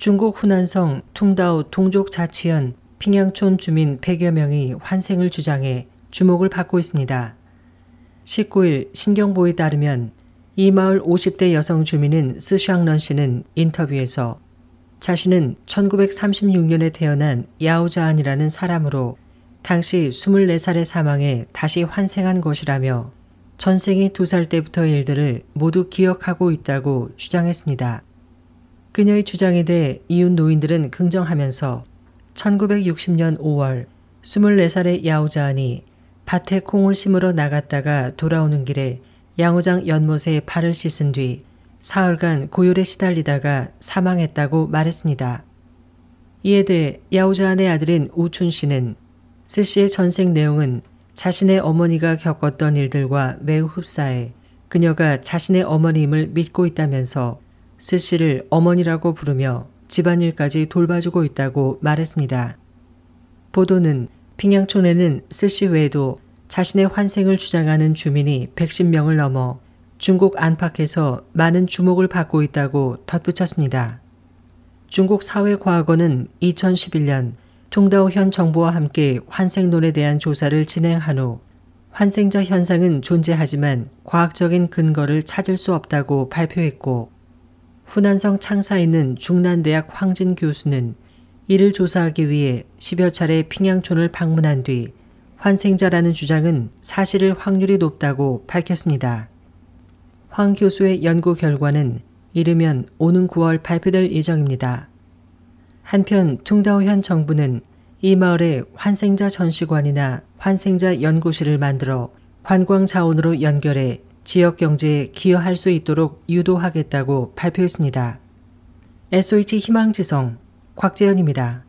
중국 후난성 퉁다오 동족 자치현 핑양촌 주민 100여 명이 환생을 주장해 주목을 받고 있습니다. 19일 신경보에 따르면 이 마을 50대 여성 주민인 스샹런 씨는 인터뷰에서 자신은 1936년에 태어난 야오자안이라는 사람으로 당시 24살의 사망에 다시 환생한 것이라며 전생이 2살 때부터의 일들을 모두 기억하고 있다고 주장했습니다. 그녀의 주장에 대해 이웃 노인들은 긍정하면서 1960년 5월 24살의 야오자안이 밭에 콩을 심으러 나갔다가 돌아오는 길에 양호장 연못에 발을 씻은 뒤 사흘간 고열에 시달리다가 사망했다고 말했습니다. 이에 대해 야오자안의 아들인 우춘 씨는 스 씨의 전생 내용은 자신의 어머니가 겪었던 일들과 매우 흡사해 그녀가 자신의 어머님을 믿고 있다면서 스 씨를 어머니라고 부르며 집안일까지 돌봐주고 있다고 말했습니다. 보도는 핑양촌에는 스씨 외에도 자신의 환생을 주장하는 주민이 110명을 넘어 중국 안팎에서 많은 주목을 받고 있다고 덧붙였습니다. 중국 사회과학원은 2011년 통다오 현 정부와 함께 환생론에 대한 조사를 진행한 후 환생자 현상은 존재하지만 과학적인 근거를 찾을 수 없다고 발표했고 후난성 창사에 있는 중난대학 황진 교수는 이를 조사하기 위해 10여 차례 핑양촌을 방문한 뒤 환생자라는 주장은 사실일 확률이 높다고 밝혔습니다. 황 교수의 연구 결과는 이르면 오는 9월 발표될 예정입니다. 한편 퉁다오 현 정부는 이 마을에 환생자 전시관이나 환생자 연구실을 만들어 관광 자원으로 연결해 지역 경제에 기여할 수 있도록 유도하겠다고 발표했습니다. SOH 희망지성 곽재현입니다.